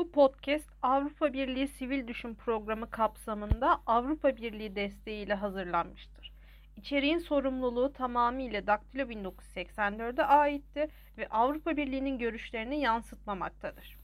Bu podcast Avrupa Birliği Sivil Düşün Programı kapsamında Avrupa Birliği desteğiyle hazırlanmıştır. İçeriğin sorumluluğu tamamıyla Daktilo 1984'e aitti ve Avrupa Birliği'nin görüşlerini yansıtmamaktadır.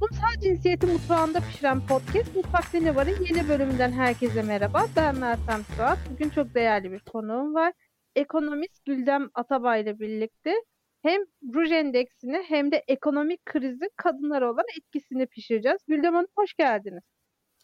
Toplumsal cinsiyeti mutfağında pişiren podcast Mutfakta Ne Var'ın yeni bölümünden herkese merhaba. Ben Meltem Suat. Bugün çok değerli bir konuğum var. Ekonomist Güldem Atabay ile birlikte hem ruj endeksini hem de ekonomik krizin kadınlara olan etkisini pişireceğiz. Güldem Hanım hoş geldiniz.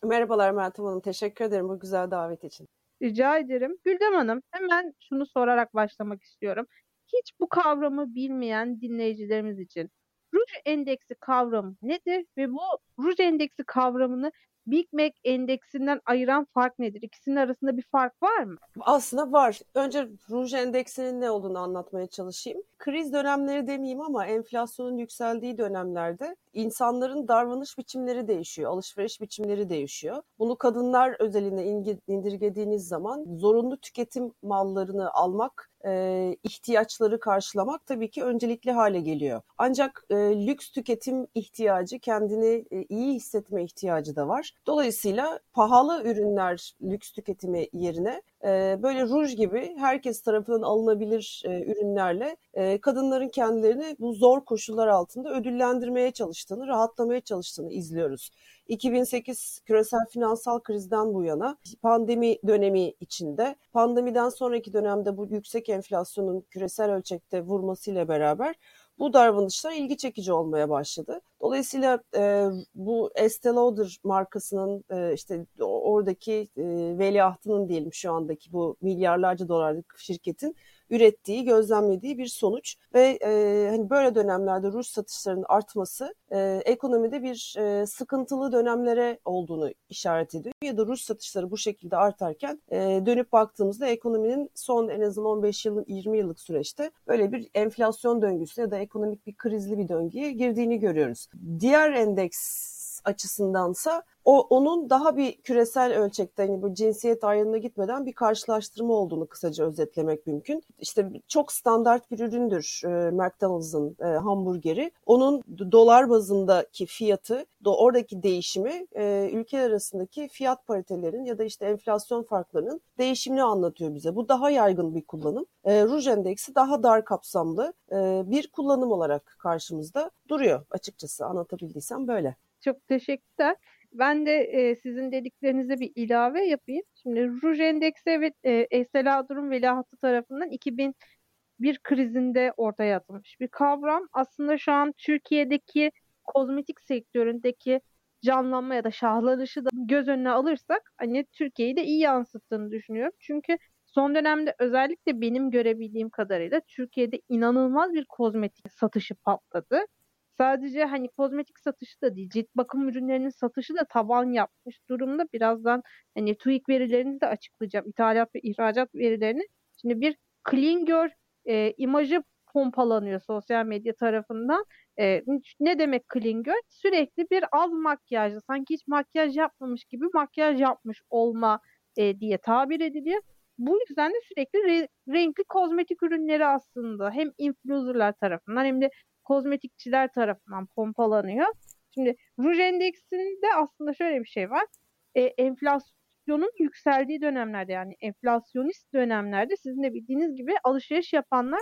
Merhabalar Meltem Hanım. Teşekkür ederim bu güzel davet için. Rica ederim. Güldem Hanım hemen şunu sorarak başlamak istiyorum. Hiç bu kavramı bilmeyen dinleyicilerimiz için ruj endeksi kavramı nedir ve bu ruj endeksi kavramını Big Mac endeksinden ayıran fark nedir? İkisinin arasında bir fark var mı? Aslında var. Önce ruj endeksinin ne olduğunu anlatmaya çalışayım. Kriz dönemleri demeyeyim ama enflasyonun yükseldiği dönemlerde insanların davranış biçimleri değişiyor, alışveriş biçimleri değişiyor. Bunu kadınlar özeline indirgediğiniz zaman zorunlu tüketim mallarını almak e, ihtiyaçları karşılamak tabii ki öncelikli hale geliyor. Ancak e, lüks tüketim ihtiyacı, kendini e, iyi hissetme ihtiyacı da var. Dolayısıyla pahalı ürünler lüks tüketimi yerine e, böyle ruj gibi herkes tarafından alınabilir ürünlerle kadınların kendilerini bu zor koşullar altında ödüllendirmeye çalıştığını, rahatlamaya çalıştığını izliyoruz. 2008 küresel finansal krizden bu yana pandemi dönemi içinde pandemiden sonraki dönemde bu yüksek enflasyonun küresel ölçekte vurmasıyla beraber bu davranışlar ilgi çekici olmaya başladı. Dolayısıyla e, bu Estee Lauder markasının e, işte oradaki e, veliahtının diyelim şu andaki bu milyarlarca dolarlık şirketin ürettiği, gözlemlediği bir sonuç ve e, hani böyle dönemlerde Rus satışlarının artması e, ekonomide bir e, sıkıntılı dönemlere olduğunu işaret ediyor ya da Rus satışları bu şekilde artarken e, dönüp baktığımızda ekonominin son en azından 15 yılın 20 yıllık süreçte böyle bir enflasyon döngüsü ya da ekonomik bir krizli bir döngüye girdiğini görüyoruz. Diğer endeks açısındansa o onun daha bir küresel ölçekte hani bu cinsiyet ayrımına gitmeden bir karşılaştırma olduğunu kısaca özetlemek mümkün. İşte çok standart bir üründür e, McDonald's'ın e, hamburgeri. Onun dolar bazındaki fiyatı, do, oradaki değişimi e, ülkeler arasındaki fiyat paritelerin ya da işte enflasyon farklarının değişimini anlatıyor bize. Bu daha yaygın bir kullanım. E, Ruj endeksi daha dar kapsamlı e, bir kullanım olarak karşımızda duruyor açıkçası anlatabildiysem böyle. Çok teşekkürler. Ben de e, sizin dediklerinize bir ilave yapayım. Şimdi Ruj Endeksi evet e, Esela Durum Veliahtı tarafından 2001 krizinde ortaya atılmış bir kavram. Aslında şu an Türkiye'deki kozmetik sektöründeki canlanma ya da şahlanışı da göz önüne alırsak hani Türkiye'yi de iyi yansıttığını düşünüyorum. Çünkü son dönemde özellikle benim görebildiğim kadarıyla Türkiye'de inanılmaz bir kozmetik satışı patladı. Sadece hani kozmetik satışı da değil, cilt bakım ürünlerinin satışı da taban yapmış durumda. Birazdan hani TÜİK verilerini de açıklayacağım. İthalat ve ihracat verilerini. Şimdi bir clean girl e, imajı pompalanıyor sosyal medya tarafından. E, ne demek clean girl? Sürekli bir az makyajlı, sanki hiç makyaj yapmamış gibi makyaj yapmış olma e, diye tabir ediliyor. Bu yüzden de sürekli re- renkli kozmetik ürünleri aslında hem influencerlar tarafından hem de kozmetikçiler tarafından pompalanıyor. Şimdi ruj endeksinde aslında şöyle bir şey var. E, enflasyonun yükseldiği dönemlerde yani enflasyonist dönemlerde sizin de bildiğiniz gibi alışveriş yapanlar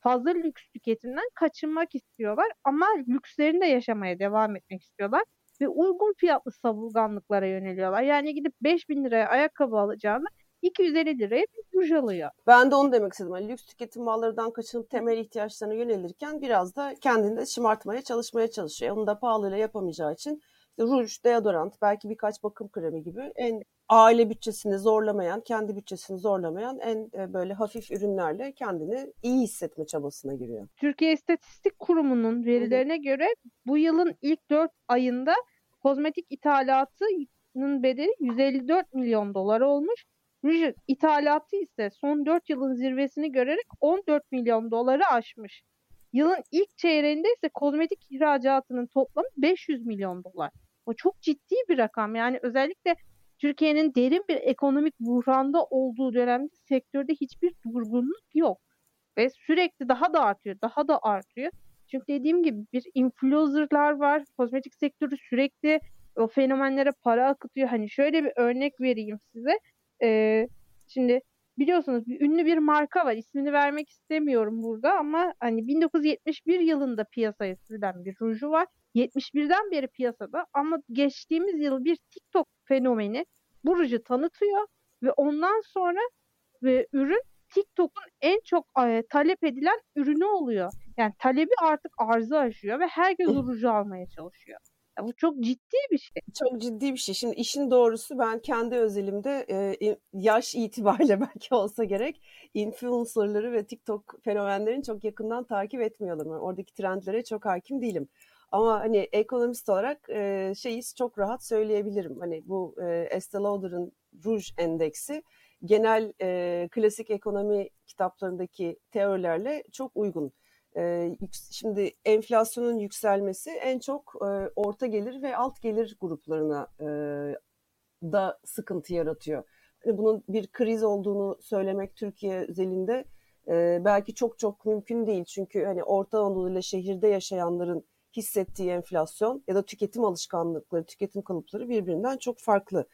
fazla lüks tüketimden kaçınmak istiyorlar ama lükslerini de yaşamaya devam etmek istiyorlar ve uygun fiyatlı savurganlıklara yöneliyorlar. Yani gidip 5000 liraya ayakkabı alacağını 250 liraya bir ruj alıyor. Ben de onu demek istedim. Yani lüks tüketim mallarından kaçınıp temel ihtiyaçlarına yönelirken biraz da kendini de şımartmaya çalışmaya çalışıyor. Onu da pahalıyla yapamayacağı için ruj, deodorant, belki birkaç bakım kremi gibi en aile bütçesini zorlamayan, kendi bütçesini zorlamayan en e, böyle hafif ürünlerle kendini iyi hissetme çabasına giriyor. Türkiye İstatistik Kurumu'nun verilerine göre bu yılın ilk 4 ayında kozmetik ithalatının bedeli 154 milyon dolar olmuş. Ruj ithalatı ise son 4 yılın zirvesini görerek 14 milyon doları aşmış. Yılın ilk çeyreğinde ise kozmetik ihracatının toplamı 500 milyon dolar. O çok ciddi bir rakam. Yani özellikle Türkiye'nin derin bir ekonomik buhranda olduğu dönemde sektörde hiçbir durgunluk yok. Ve sürekli daha da artıyor, daha da artıyor. Çünkü dediğim gibi bir influencerlar var. Kozmetik sektörü sürekli o fenomenlere para akıtıyor. Hani şöyle bir örnek vereyim size. Ee, şimdi biliyorsunuz bir ünlü bir marka var. İsmini vermek istemiyorum burada ama hani 1971 yılında piyasaya sürülen bir ruju var. 71'den beri piyasada ama geçtiğimiz yıl bir TikTok fenomeni bu ruju tanıtıyor ve ondan sonra ve ürün TikTok'un en çok e, talep edilen ürünü oluyor. Yani talebi artık arzı aşıyor ve herkes ruju almaya çalışıyor. Bu çok ciddi bir şey. Çok ciddi bir şey. Şimdi işin doğrusu ben kendi özelimde e, yaş itibariyle belki olsa gerek influencerları ve TikTok fenomenlerini çok yakından takip etmiyorum. Oradaki trendlere çok hakim değilim. Ama hani ekonomist olarak e, şeyi çok rahat söyleyebilirim. Hani bu e, Estee Lauder'ın Rouge Endeksi genel e, klasik ekonomi kitaplarındaki teorilerle çok uygun. E, şimdi enflasyonun yükselmesi en çok e, orta gelir ve alt gelir gruplarına e, da sıkıntı yaratıyor. Yani bunun bir kriz olduğunu söylemek Türkiye özelinde belki çok çok mümkün değil. Çünkü hani Orta Anadolu ile şehirde yaşayanların hissettiği enflasyon ya da tüketim alışkanlıkları, tüketim kalıpları birbirinden çok farklı.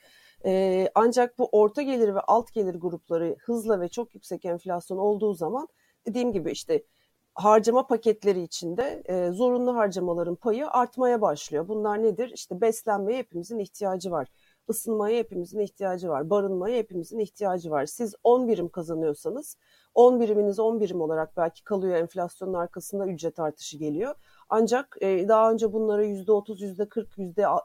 Ancak bu orta gelir ve alt gelir grupları hızla ve çok yüksek enflasyon olduğu zaman dediğim gibi işte harcama paketleri içinde e, zorunlu harcamaların payı artmaya başlıyor. Bunlar nedir? İşte beslenmeye hepimizin ihtiyacı var. Isınmaya hepimizin ihtiyacı var. Barınmaya hepimizin ihtiyacı var. Siz 10 birim kazanıyorsanız 10 biriminiz 10 birim olarak belki kalıyor enflasyonun arkasında ücret artışı geliyor. Ancak e, daha önce bunlara %30, %40,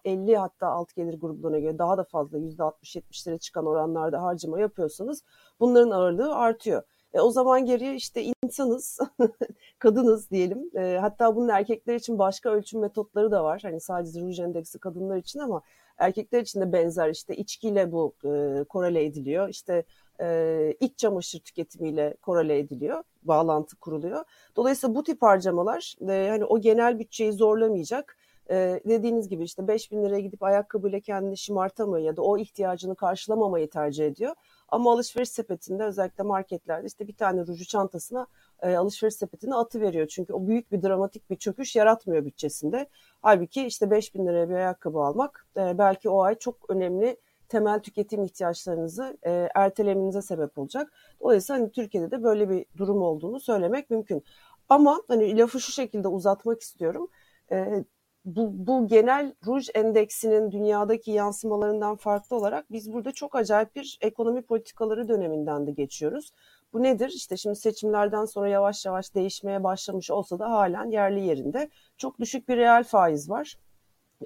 %50 hatta alt gelir grubuna göre daha da fazla %60-70'lere çıkan oranlarda harcama yapıyorsanız bunların ağırlığı artıyor. E, o zaman geriye işte insanız, kadınız diyelim. E, hatta bunun erkekler için başka ölçüm metotları da var. Hani sadece ruj endeksi kadınlar için ama erkekler için de benzer işte içkiyle bu e, korele ediliyor. İşte e, iç çamaşır tüketimiyle korele ediliyor, bağlantı kuruluyor. Dolayısıyla bu tip harcamalar e, hani o genel bütçeyi zorlamayacak. E, dediğiniz gibi işte 5 bin liraya gidip ayakkabıyla kendini şımartamıyor ya da o ihtiyacını karşılamamayı tercih ediyor. Ama alışveriş sepetinde özellikle marketlerde işte bir tane ruju çantasına e, alışveriş sepetine atı veriyor. Çünkü o büyük bir dramatik bir çöküş yaratmıyor bütçesinde. Halbuki işte 5 bin liraya bir ayakkabı almak e, belki o ay çok önemli temel tüketim ihtiyaçlarınızı e, ertelemenize sebep olacak. Dolayısıyla hani Türkiye'de de böyle bir durum olduğunu söylemek mümkün. Ama hani lafı şu şekilde uzatmak istiyorum. E, bu, bu genel ruj endeksinin dünyadaki yansımalarından farklı olarak biz burada çok acayip bir ekonomi politikaları döneminden de geçiyoruz. Bu nedir? İşte şimdi seçimlerden sonra yavaş yavaş değişmeye başlamış olsa da halen yerli yerinde çok düşük bir reel faiz var.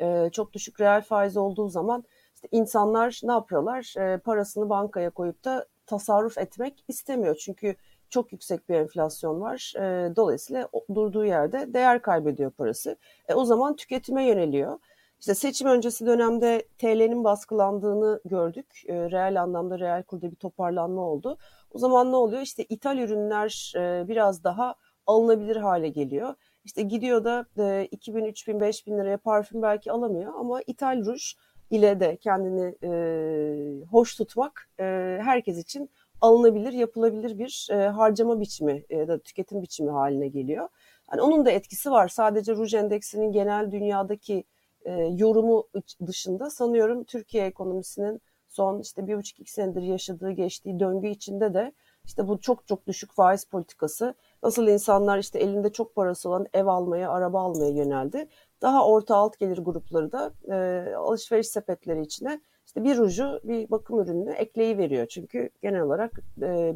Ee, çok düşük reel faiz olduğu zaman işte insanlar ne yapıyorlar? Ee, parasını bankaya koyup da tasarruf etmek istemiyor. Çünkü çok yüksek bir enflasyon var. E, dolayısıyla durduğu yerde değer kaybediyor parası. E, o zaman tüketime yöneliyor. İşte seçim öncesi dönemde TL'nin baskılandığını gördük. E, reel anlamda reel kurda bir toparlanma oldu. O zaman ne oluyor? İşte ithal ürünler e, biraz daha alınabilir hale geliyor. İşte gidiyor da e, 2000, 3000, 5000 liraya parfüm belki alamıyor ama ithal ruj ile de kendini e, hoş tutmak e, herkes için alınabilir, yapılabilir bir e, harcama biçimi ya da tüketim biçimi haline geliyor. Yani onun da etkisi var. Sadece ruj endeksinin genel dünyadaki e, yorumu dışında sanıyorum Türkiye ekonomisinin son işte bir buçuk iki senedir yaşadığı geçtiği döngü içinde de işte bu çok çok düşük faiz politikası nasıl insanlar işte elinde çok parası olan ev almaya, araba almaya yöneldi. Daha orta alt gelir grupları da e, alışveriş sepetleri içine işte bir ruju bir bakım ürününü ekleyi veriyor. Çünkü genel olarak e,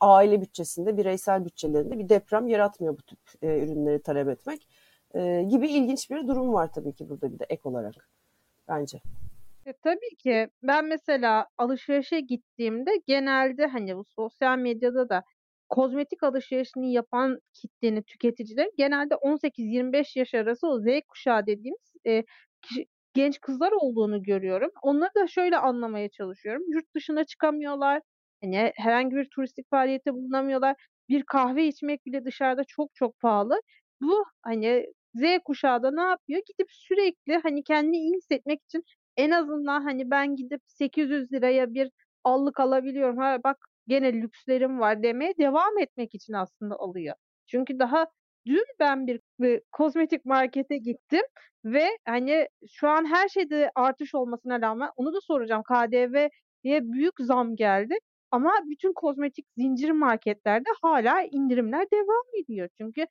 aile bütçesinde, bireysel bütçelerinde bir deprem yaratmıyor bu tip e, ürünleri talep etmek e, gibi ilginç bir durum var tabii ki burada bir de ek olarak bence. E, tabii ki. Ben mesela alışverişe gittiğimde genelde hani bu sosyal medyada da kozmetik alışverişini yapan kitlenin tüketiciler genelde 18-25 yaş arası o Z kuşağı dediğimiz e, kişi, genç kızlar olduğunu görüyorum. Onları da şöyle anlamaya çalışıyorum. Yurt dışına çıkamıyorlar. Hani herhangi bir turistik faaliyette bulunamıyorlar. Bir kahve içmek bile dışarıda çok çok pahalı. Bu hani Z kuşağı da ne yapıyor? Gidip sürekli hani kendini iyi hissetmek için en azından hani ben gidip 800 liraya bir allık alabiliyorum. Ha bak gene lükslerim var demeye devam etmek için aslında alıyor. Çünkü daha dün ben bir, bir kozmetik markete gittim ve hani şu an her şeyde artış olmasına rağmen onu da soracağım. KDV diye büyük zam geldi. Ama bütün kozmetik zincir marketlerde hala indirimler devam ediyor. Çünkü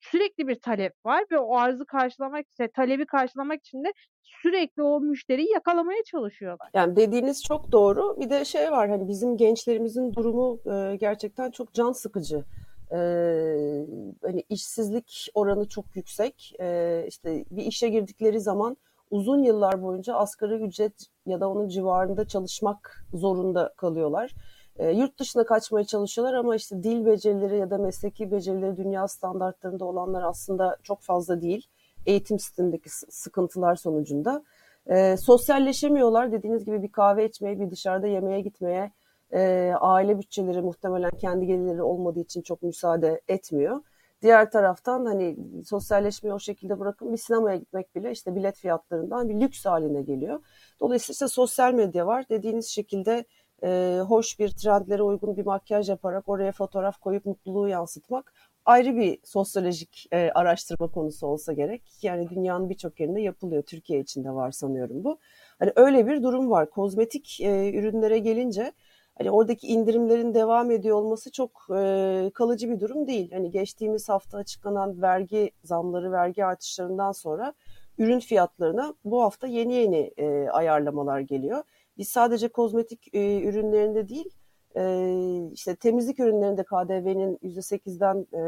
sürekli bir talep var ve o arzı karşılamak için, talebi karşılamak için de sürekli o müşteriyi yakalamaya çalışıyorlar. Yani dediğiniz çok doğru. Bir de şey var hani bizim gençlerimizin durumu gerçekten çok can sıkıcı. E, hani işsizlik oranı çok yüksek. E, işte bir işe girdikleri zaman uzun yıllar boyunca asgari ücret ya da onun civarında çalışmak zorunda kalıyorlar. E, yurt dışına kaçmaya çalışıyorlar ama işte dil becerileri ya da mesleki becerileri dünya standartlarında olanlar aslında çok fazla değil. Eğitim sistemindeki sıkıntılar sonucunda. E, sosyalleşemiyorlar. Dediğiniz gibi bir kahve içmeye, bir dışarıda yemeğe gitmeye e, aile bütçeleri muhtemelen kendi gelirleri olmadığı için çok müsaade etmiyor. Diğer taraftan hani sosyalleşmeyi o şekilde bırakın bir sinemaya gitmek bile işte bilet fiyatlarından bir lüks haline geliyor. Dolayısıyla işte sosyal medya var. Dediğiniz şekilde e, hoş bir trendlere uygun bir makyaj yaparak oraya fotoğraf koyup mutluluğu yansıtmak ayrı bir sosyolojik e, araştırma konusu olsa gerek. Yani dünyanın birçok yerinde yapılıyor. Türkiye içinde var sanıyorum bu. Hani öyle bir durum var. Kozmetik e, ürünlere gelince hani oradaki indirimlerin devam ediyor olması çok e, kalıcı bir durum değil. Hani geçtiğimiz hafta açıklanan vergi zamları, vergi artışlarından sonra ürün fiyatlarına bu hafta yeni yeni e, ayarlamalar geliyor. Biz sadece kozmetik e, ürünlerinde değil, e, işte temizlik ürünlerinde KDV'nin %8'den e,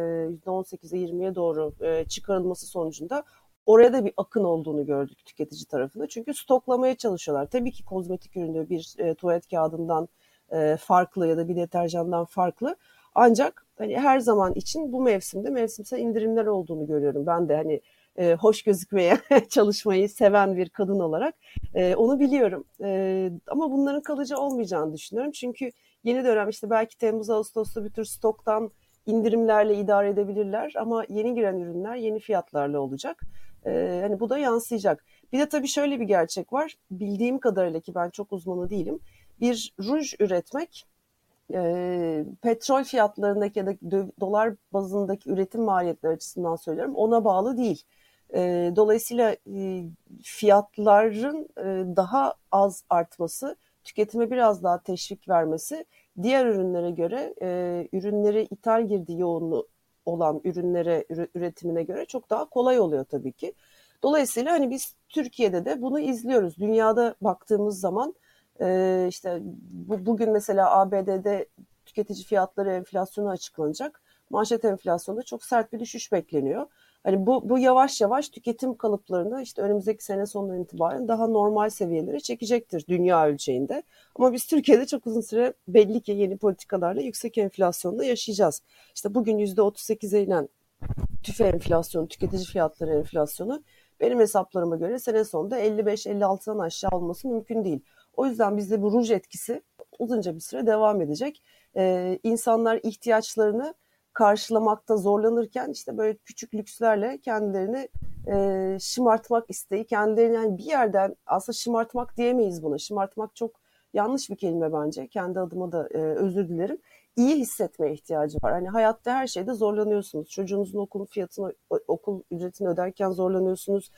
%18'e 20'ye doğru e, çıkarılması sonucunda oraya da bir akın olduğunu gördük tüketici tarafında. Çünkü stoklamaya çalışıyorlar. Tabii ki kozmetik ürünü bir e, tuvalet kağıdından e, farklı ya da bir deterjandan farklı. Ancak hani her zaman için bu mevsimde mevsimsel indirimler olduğunu görüyorum. Ben de hani e, hoş gözükmeye çalışmayı seven bir kadın olarak e, onu biliyorum. E, ama bunların kalıcı olmayacağını düşünüyorum. Çünkü yeni dönem işte belki Temmuz Ağustos'ta bir tür stoktan indirimlerle idare edebilirler ama yeni giren ürünler yeni fiyatlarla olacak. E, hani bu da yansıyacak. Bir de tabii şöyle bir gerçek var. Bildiğim kadarıyla ki ben çok uzmanı değilim. Bir ruj üretmek e, petrol fiyatlarındaki ya da dolar bazındaki üretim maliyetleri açısından söylüyorum ona bağlı değil. E, dolayısıyla e, fiyatların e, daha az artması, tüketime biraz daha teşvik vermesi diğer ürünlere göre e, ürünleri ithal girdi yoğunluğu olan ürünlere üretimine göre çok daha kolay oluyor tabii ki. Dolayısıyla hani biz Türkiye'de de bunu izliyoruz. Dünyada baktığımız zaman e, işte bu, bugün mesela ABD'de tüketici fiyatları enflasyonu açıklanacak. Manşet enflasyonda çok sert bir düşüş bekleniyor. Hani bu, bu yavaş yavaş tüketim kalıplarını işte önümüzdeki sene sonundan itibaren daha normal seviyelere çekecektir dünya ölçeğinde. Ama biz Türkiye'de çok uzun süre belli ki yeni politikalarla yüksek enflasyonda yaşayacağız. İşte bugün %38'e inen tüfe enflasyonu, tüketici fiyatları enflasyonu benim hesaplarıma göre sene sonunda 55-56'dan aşağı olması mümkün değil. O yüzden bizde bu ruj etkisi uzunca bir süre devam edecek. Ee, insanlar ihtiyaçlarını karşılamakta zorlanırken işte böyle küçük lükslerle kendilerini e, şımartmak isteği, kendilerini yani bir yerden aslında şımartmak diyemeyiz buna. Şımartmak çok yanlış bir kelime bence. Kendi adıma da e, özür dilerim. İyi hissetmeye ihtiyacı var. Hani hayatta her şeyde zorlanıyorsunuz. Çocuğunuzun okul fiyatını, okul ücretini öderken zorlanıyorsunuz.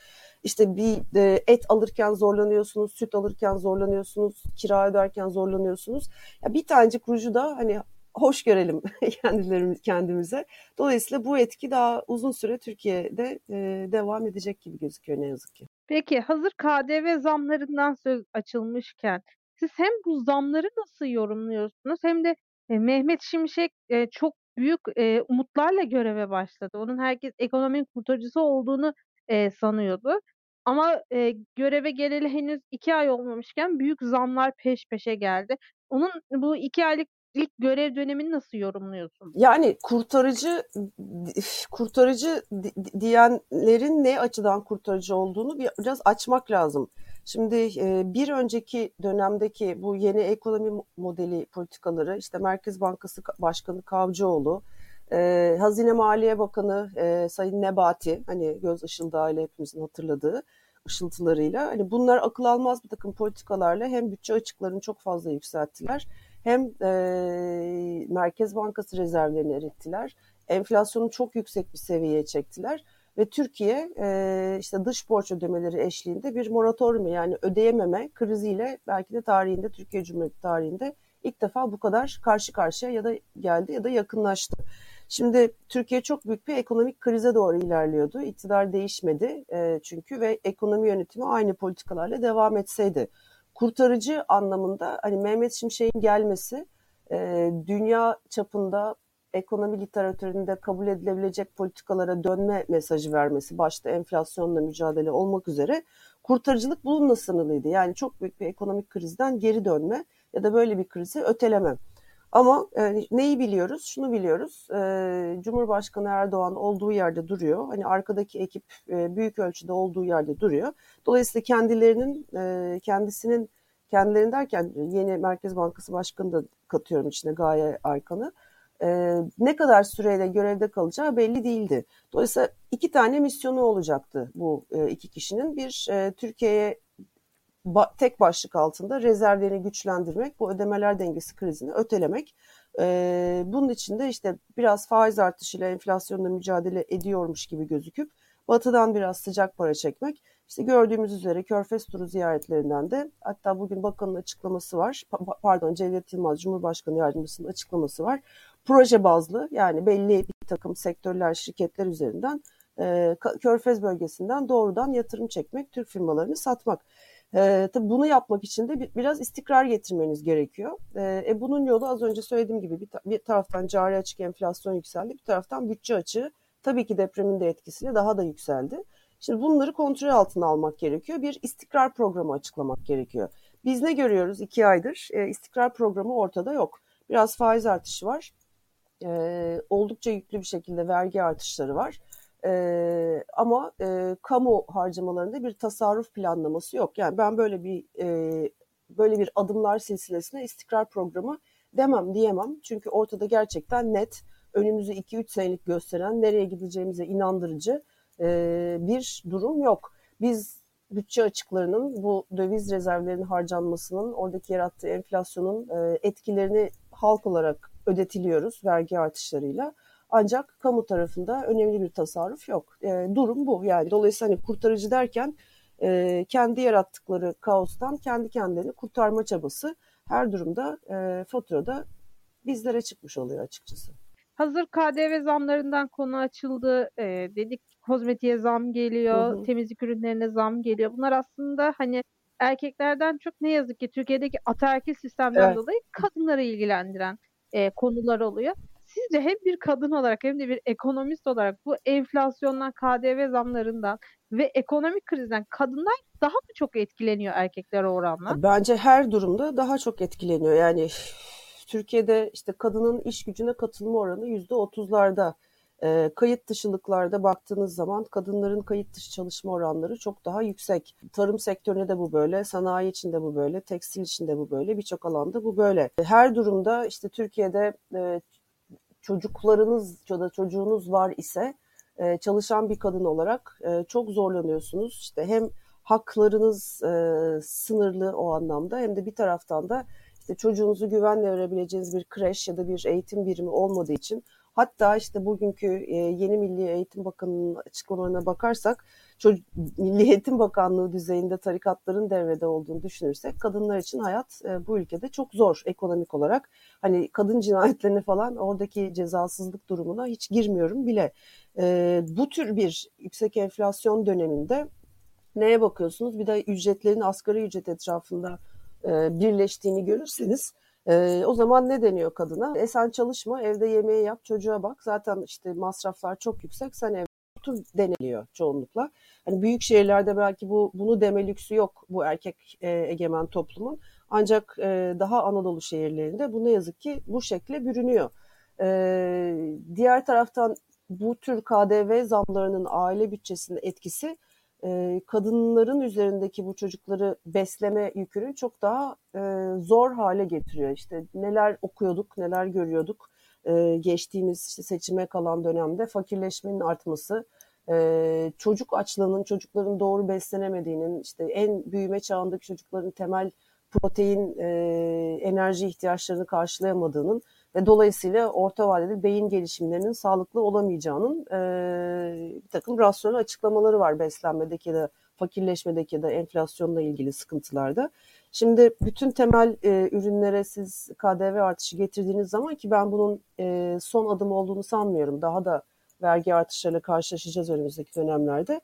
İşte bir e, et alırken zorlanıyorsunuz, süt alırken zorlanıyorsunuz, kira öderken zorlanıyorsunuz. Ya bir tanecik ruju da hani hoş görelim kendilerimiz kendimize. Dolayısıyla bu etki daha uzun süre Türkiye'de e, devam edecek gibi gözüküyor ne yazık ki. Peki hazır KDV zamlarından söz açılmışken siz hem bu zamları nasıl yorumluyorsunuz hem de Mehmet Şimşek çok büyük umutlarla göreve başladı. Onun herkes ekonominin kurtarıcısı olduğunu sanıyordu. Ama göreve geleli henüz iki ay olmamışken büyük zamlar peş peşe geldi. Onun bu iki aylık ilk görev dönemini nasıl yorumluyorsun? Yani kurtarıcı kurtarıcı diyenlerin ne açıdan kurtarıcı olduğunu biraz açmak lazım. Şimdi bir önceki dönemdeki bu yeni ekonomi modeli politikaları işte Merkez Bankası Başkanı Kavcıoğlu E, Hazine Maliye Bakanı e, Sayın Nebati, hani göz ışıldağıyla hepimizin hatırladığı ışıltılarıyla, hani bunlar akıl almaz bir takım politikalarla hem bütçe açıklarını çok fazla yükselttiler, hem e, Merkez Bankası rezervlerini erittiler, enflasyonu çok yüksek bir seviyeye çektiler ve Türkiye e, işte dış borç ödemeleri eşliğinde bir moratorium yani ödeyememe kriziyle belki de tarihinde Türkiye Cumhuriyeti tarihinde ilk defa bu kadar karşı karşıya ya da geldi ya da yakınlaştı. Şimdi Türkiye çok büyük bir ekonomik krize doğru ilerliyordu. İktidar değişmedi e, çünkü ve ekonomi yönetimi aynı politikalarla devam etseydi. Kurtarıcı anlamında hani Mehmet Şimşek'in gelmesi e, dünya çapında ekonomi literatüründe kabul edilebilecek politikalara dönme mesajı vermesi, başta enflasyonla mücadele olmak üzere kurtarıcılık bununla sınırlıydı. Yani çok büyük bir ekonomik krizden geri dönme ya da böyle bir krizi öteleme. Ama e, neyi biliyoruz? Şunu biliyoruz. E, Cumhurbaşkanı Erdoğan olduğu yerde duruyor. Hani arkadaki ekip e, büyük ölçüde olduğu yerde duruyor. Dolayısıyla kendilerinin e, kendisinin kendilerini derken yeni Merkez Bankası Başkanı da katıyorum içine Gaye Aykan'ı e, ne kadar süreyle görevde kalacağı belli değildi. Dolayısıyla iki tane misyonu olacaktı bu e, iki kişinin. Bir e, Türkiye'ye tek başlık altında rezervlerini güçlendirmek, bu ödemeler dengesi krizini ötelemek. Bunun için de işte biraz faiz artışıyla enflasyonla mücadele ediyormuş gibi gözüküp batıdan biraz sıcak para çekmek. İşte gördüğümüz üzere Körfez turu ziyaretlerinden de hatta bugün bakanın açıklaması var. Pa- pardon Cevdet Yılmaz Cumhurbaşkanı Yardımcısının açıklaması var proje bazlı yani belli bir takım sektörler, şirketler üzerinden e, Körfez bölgesinden doğrudan yatırım çekmek, Türk firmalarını satmak. E, tabii bunu yapmak için de bir, biraz istikrar getirmeniz gerekiyor. E, e, bunun yolu az önce söylediğim gibi bir, bir taraftan cari açık enflasyon yükseldi, bir taraftan bütçe açığı tabii ki depremin de etkisiyle daha da yükseldi. Şimdi bunları kontrol altına almak gerekiyor. Bir istikrar programı açıklamak gerekiyor. Biz ne görüyoruz iki aydır? E, istikrar programı ortada yok. Biraz faiz artışı var e, oldukça yüklü bir şekilde vergi artışları var. E, ama e, kamu harcamalarında bir tasarruf planlaması yok. Yani ben böyle bir e, böyle bir adımlar silsilesine istikrar programı demem diyemem. Çünkü ortada gerçekten net önümüzü 2-3 senelik gösteren nereye gideceğimize inandırıcı e, bir durum yok. Biz bütçe açıklarının bu döviz rezervlerinin harcanmasının oradaki yarattığı enflasyonun e, etkilerini halk olarak ödetiliyoruz vergi artışlarıyla. Ancak kamu tarafında önemli bir tasarruf yok. E, durum bu. Yani dolayısıyla hani kurtarıcı derken e, kendi yarattıkları kaostan kendi kendilerini kurtarma çabası her durumda e, faturada bizlere çıkmış oluyor açıkçası. Hazır KDV zamlarından konu açıldı. E, dedik kozmetiğe zam geliyor, hı hı. temizlik ürünlerine zam geliyor. Bunlar aslında hani erkeklerden çok ne yazık ki Türkiye'deki ataerkil sistemden evet. dolayı kadınları ilgilendiren e, konular oluyor. Sizce hem bir kadın olarak hem de bir ekonomist olarak bu enflasyondan, KDV zamlarından ve ekonomik krizden kadınlar daha mı çok etkileniyor erkekler oranla? Bence her durumda daha çok etkileniyor. Yani Türkiye'de işte kadının iş gücüne katılma oranı yüzde otuzlarda. E, kayıt dışılıklarda baktığınız zaman kadınların kayıt dışı çalışma oranları çok daha yüksek. Tarım sektöründe de bu böyle, sanayi içinde bu böyle, tekstil içinde bu böyle, birçok alanda bu böyle. Her durumda işte Türkiye'de e, çocuklarınız ya da çocuğunuz var ise e, çalışan bir kadın olarak e, çok zorlanıyorsunuz. İşte hem haklarınız e, sınırlı o anlamda hem de bir taraftan da işte çocuğunuzu güvenle verebileceğiniz bir kreş ya da bir eğitim birimi olmadığı için Hatta işte bugünkü e, yeni Milli Eğitim Bakanı'nın açıklamalarına bakarsak Milli Eğitim Bakanlığı düzeyinde tarikatların devrede olduğunu düşünürsek kadınlar için hayat e, bu ülkede çok zor ekonomik olarak. Hani kadın cinayetlerini falan oradaki cezasızlık durumuna hiç girmiyorum bile. E, bu tür bir yüksek enflasyon döneminde neye bakıyorsunuz? Bir de ücretlerin asgari ücret etrafında birleştiğini görürseniz e, o zaman ne deniyor kadına? E sen çalışma, evde yemeği yap, çocuğa bak. Zaten işte masraflar çok yüksek. Sen evde otur deniliyor çoğunlukla. Hani büyük şehirlerde belki bu bunu deme lüksü yok bu erkek e, egemen toplumun. Ancak e, daha Anadolu şehirlerinde bu ne yazık ki bu şekle bürünüyor. E, diğer taraftan bu tür KDV zamlarının aile bütçesinin etkisi kadınların üzerindeki bu çocukları besleme yükünü çok daha zor hale getiriyor. İşte neler okuyorduk, neler görüyorduk. geçtiğimiz işte seçime kalan dönemde fakirleşmenin artması, çocuk açlığının, çocukların doğru beslenemediğinin, işte en büyüme çağındaki çocukların temel protein, enerji ihtiyaçlarını karşılayamadığının ve dolayısıyla orta vadeli beyin gelişimlerinin sağlıklı olamayacağının e, bir takım rasyonel açıklamaları var beslenmedeki ya da fakirleşmedeki ya da enflasyonla ilgili sıkıntılarda. Şimdi bütün temel e, ürünlere siz KDV artışı getirdiğiniz zaman ki ben bunun e, son adım olduğunu sanmıyorum. Daha da vergi artışlarıyla karşılaşacağız önümüzdeki dönemlerde.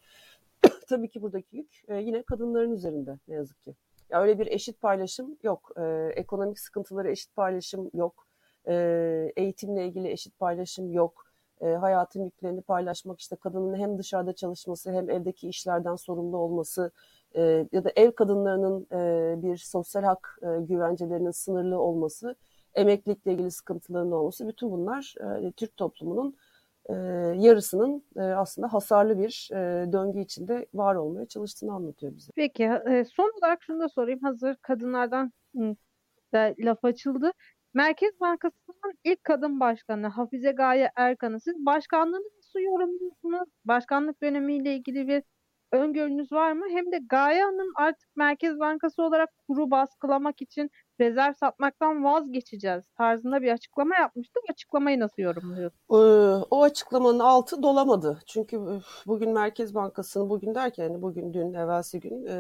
Tabii ki buradaki yük e, yine kadınların üzerinde ne yazık ki. Ya öyle bir eşit paylaşım yok. E, ekonomik sıkıntıları eşit paylaşım yok. E, eğitimle ilgili eşit paylaşım yok. E, hayatın yüklerini paylaşmak işte kadının hem dışarıda çalışması hem evdeki işlerden sorumlu olması e, ya da ev kadınlarının e, bir sosyal hak e, güvencelerinin sınırlı olması, emeklilikle ilgili sıkıntıların olması bütün bunlar e, Türk toplumunun e, yarısının e, aslında hasarlı bir e, döngü içinde var olmaya çalıştığını anlatıyor bize. Peki e, son olarak şunu da sorayım hazır kadınlardan da laf açıldı. Merkez Bankası'nın ilk kadın başkanı Hafize Gaye Erkan'ı siz başkanlığını nasıl yorumluyorsunuz? Başkanlık dönemiyle ilgili bir öngörünüz var mı? Hem de Gaye Hanım artık Merkez Bankası olarak kuru baskılamak için rezerv satmaktan vazgeçeceğiz tarzında bir açıklama yapmıştı. Açıklamayı nasıl yorumluyorsunuz? Ee, o açıklamanın altı dolamadı. Çünkü bugün Merkez Bankası'nın bugün derken yani bugün dün evvelsi gün e,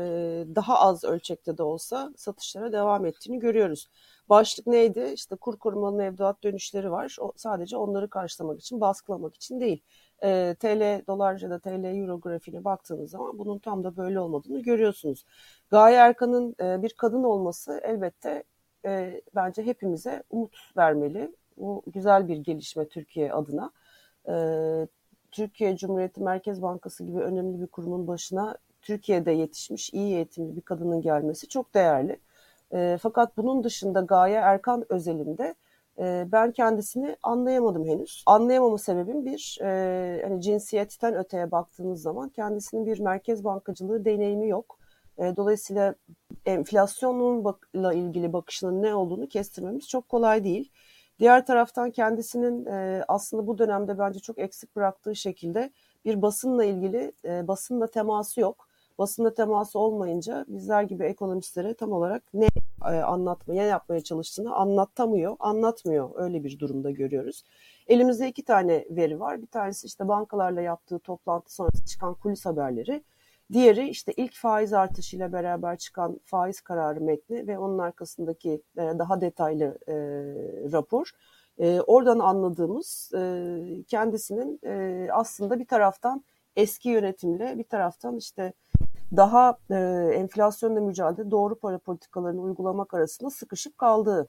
daha az ölçekte de olsa satışlara devam ettiğini görüyoruz. Başlık neydi? İşte kur korumalı mevduat dönüşleri var. O, sadece onları karşılamak için, baskılamak için değil. E, TL, dolar ya da TL, euro grafiğine baktığınız zaman bunun tam da böyle olmadığını görüyorsunuz. Gaye Erkan'ın e, bir kadın olması elbette e, bence hepimize umut vermeli. Bu güzel bir gelişme Türkiye adına. E, Türkiye Cumhuriyeti Merkez Bankası gibi önemli bir kurumun başına Türkiye'de yetişmiş iyi eğitimli bir kadının gelmesi çok değerli. E, fakat bunun dışında Gaye Erkan özelinde e, ben kendisini anlayamadım henüz. Anlayamama sebebim bir e, hani cinsiyetten öteye baktığınız zaman kendisinin bir merkez bankacılığı deneyimi yok. E, dolayısıyla enflasyonla ilgili bakışının ne olduğunu kestirmemiz çok kolay değil. Diğer taraftan kendisinin e, aslında bu dönemde bence çok eksik bıraktığı şekilde bir basınla ilgili e, basınla teması yok. Basınla teması olmayınca bizler gibi ekonomistlere tam olarak ne anlatmaya yapmaya çalıştığını anlatamıyor, anlatmıyor. Öyle bir durumda görüyoruz. Elimizde iki tane veri var. Bir tanesi işte bankalarla yaptığı toplantı sonrası çıkan kulis haberleri. Diğeri işte ilk faiz artışıyla beraber çıkan faiz kararı metni ve onun arkasındaki e, daha detaylı e, rapor. E, oradan anladığımız e, kendisinin e, aslında bir taraftan eski yönetimle bir taraftan işte daha e, enflasyonla mücadele doğru para politikalarını uygulamak arasında sıkışıp kaldığı.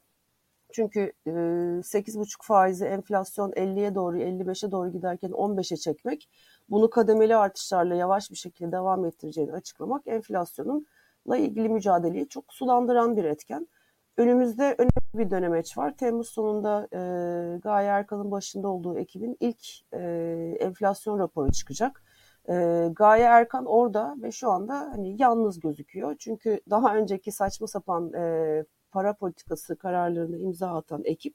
Çünkü e, 8,5 faizi enflasyon 50'ye doğru 55'e doğru giderken 15'e çekmek bunu kademeli artışlarla yavaş bir şekilde devam ettireceğini açıklamak enflasyonunla ilgili mücadeleyi çok sulandıran bir etken. Önümüzde önemli bir dönemeç var. Temmuz sonunda e, Gaye Erkan'ın başında olduğu ekibin ilk e, enflasyon raporu çıkacak. E, Gaye Erkan orada ve şu anda hani yalnız gözüküyor. Çünkü daha önceki saçma sapan e, para politikası kararlarını imza atan ekip,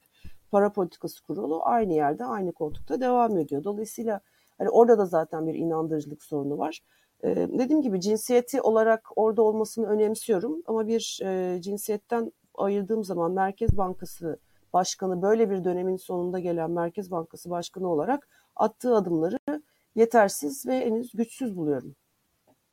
para politikası kurulu aynı yerde, aynı koltukta devam ediyor. Dolayısıyla Hani orada da zaten bir inandırıcılık sorunu var. Ee, dediğim gibi cinsiyeti olarak orada olmasını önemsiyorum ama bir e, cinsiyetten ayırdığım zaman Merkez Bankası Başkanı böyle bir dönemin sonunda gelen Merkez Bankası Başkanı olarak attığı adımları yetersiz ve henüz güçsüz buluyorum.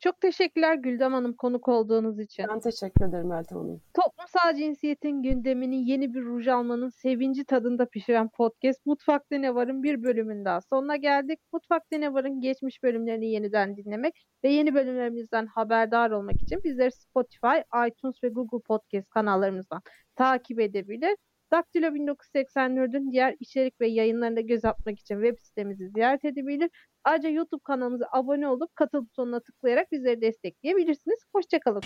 Çok teşekkürler Güldem Hanım konuk olduğunuz için. Ben teşekkür ederim Meltem Hanım. Toplumsal cinsiyetin gündemini yeni bir ruj almanın sevinci tadında pişiren podcast Mutfakta Ne Var'ın bir bölümün daha sonuna geldik. Mutfakta Ne Var'ın geçmiş bölümlerini yeniden dinlemek ve yeni bölümlerimizden haberdar olmak için bizleri Spotify, iTunes ve Google Podcast kanallarımızdan takip edebilir. Daktilo 1984'ün diğer içerik ve yayınlarına göz atmak için web sitemizi ziyaret edebilir. Ayrıca YouTube kanalımıza abone olup katıl butonuna tıklayarak bizleri destekleyebilirsiniz. Hoşçakalın.